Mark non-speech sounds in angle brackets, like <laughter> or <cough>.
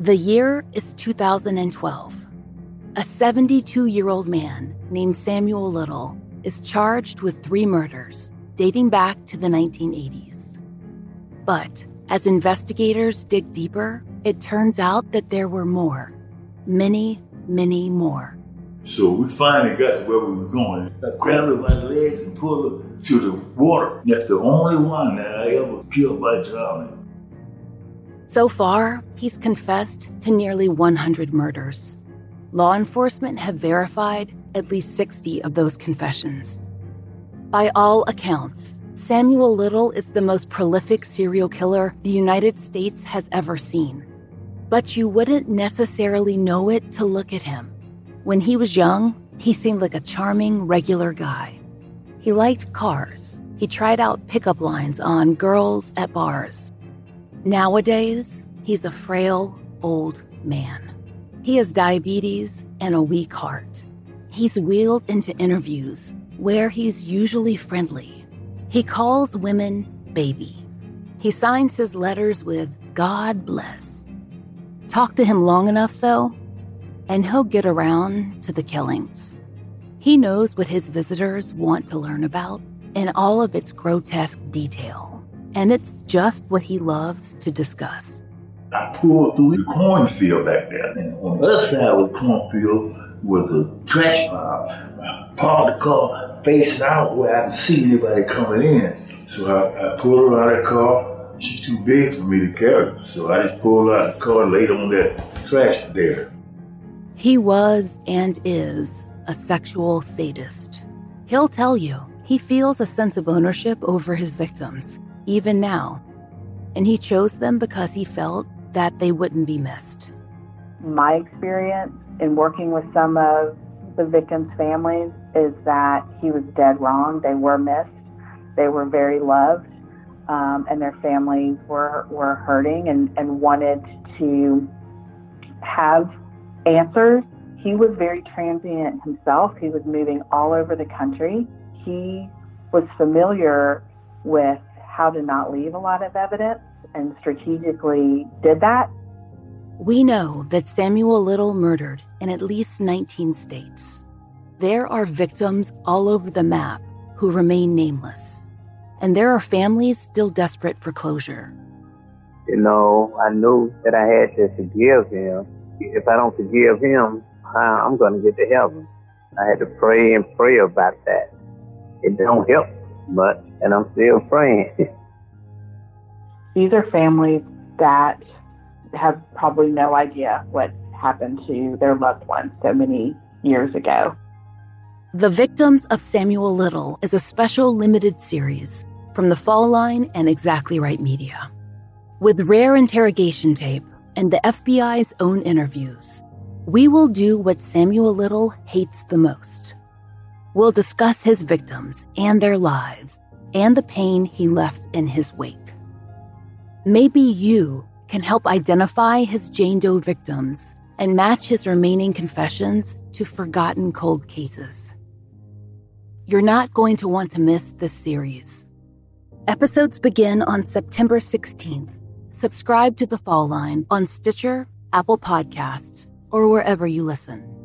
The year is 2012. A 72 year old man named Samuel Little is charged with three murders dating back to the 1980s. But as investigators dig deeper, it turns out that there were more. Many, many more. So we finally got to where we were going. I grabbed her by the legs and pulled her to the water. That's the only one that I ever killed by drowning. So far, he's confessed to nearly 100 murders. Law enforcement have verified at least 60 of those confessions. By all accounts, Samuel Little is the most prolific serial killer the United States has ever seen. But you wouldn't necessarily know it to look at him. When he was young, he seemed like a charming, regular guy. He liked cars. He tried out pickup lines on girls at bars. Nowadays, he's a frail, old man. He has diabetes and a weak heart. He's wheeled into interviews where he's usually friendly. He calls women baby. He signs his letters with God bless. Talk to him long enough, though, and he'll get around to the killings. He knows what his visitors want to learn about in all of its grotesque detail, and it's just what he loves to discuss. I pulled through the cornfield back there, and on the other side of the cornfield was a trash pile. I parked the car facing out where I could see anybody coming in. So I, I pulled her out of the car. She's too big for me to carry. So I just pulled her out of the car and laid on that trash there. He was and is a sexual sadist. He'll tell you he feels a sense of ownership over his victims, even now. And he chose them because he felt that they wouldn't be missed. My experience in working with some of the victims' families is that he was dead wrong. They were missed, they were very loved, um, and their families were, were hurting and, and wanted to have answers. He was very transient himself. He was moving all over the country. He was familiar with how to not leave a lot of evidence and strategically did that. We know that Samuel Little murdered in at least 19 states. There are victims all over the map who remain nameless. And there are families still desperate for closure. You know, I knew that I had to forgive him. If I don't forgive him, I'm going to get to heaven. I had to pray and pray about that. It don't help much, and I'm still praying. <laughs> These are families that have probably no idea what happened to their loved ones so many years ago. The Victims of Samuel Little is a special limited series from the Fall Line and Exactly Right Media. With rare interrogation tape and the FBI's own interviews, we will do what Samuel Little hates the most. We'll discuss his victims and their lives and the pain he left in his wake. Maybe you can help identify his Jane Doe victims and match his remaining confessions to forgotten cold cases. You're not going to want to miss this series. Episodes begin on September 16th. Subscribe to The Fall Line on Stitcher, Apple Podcasts, or wherever you listen.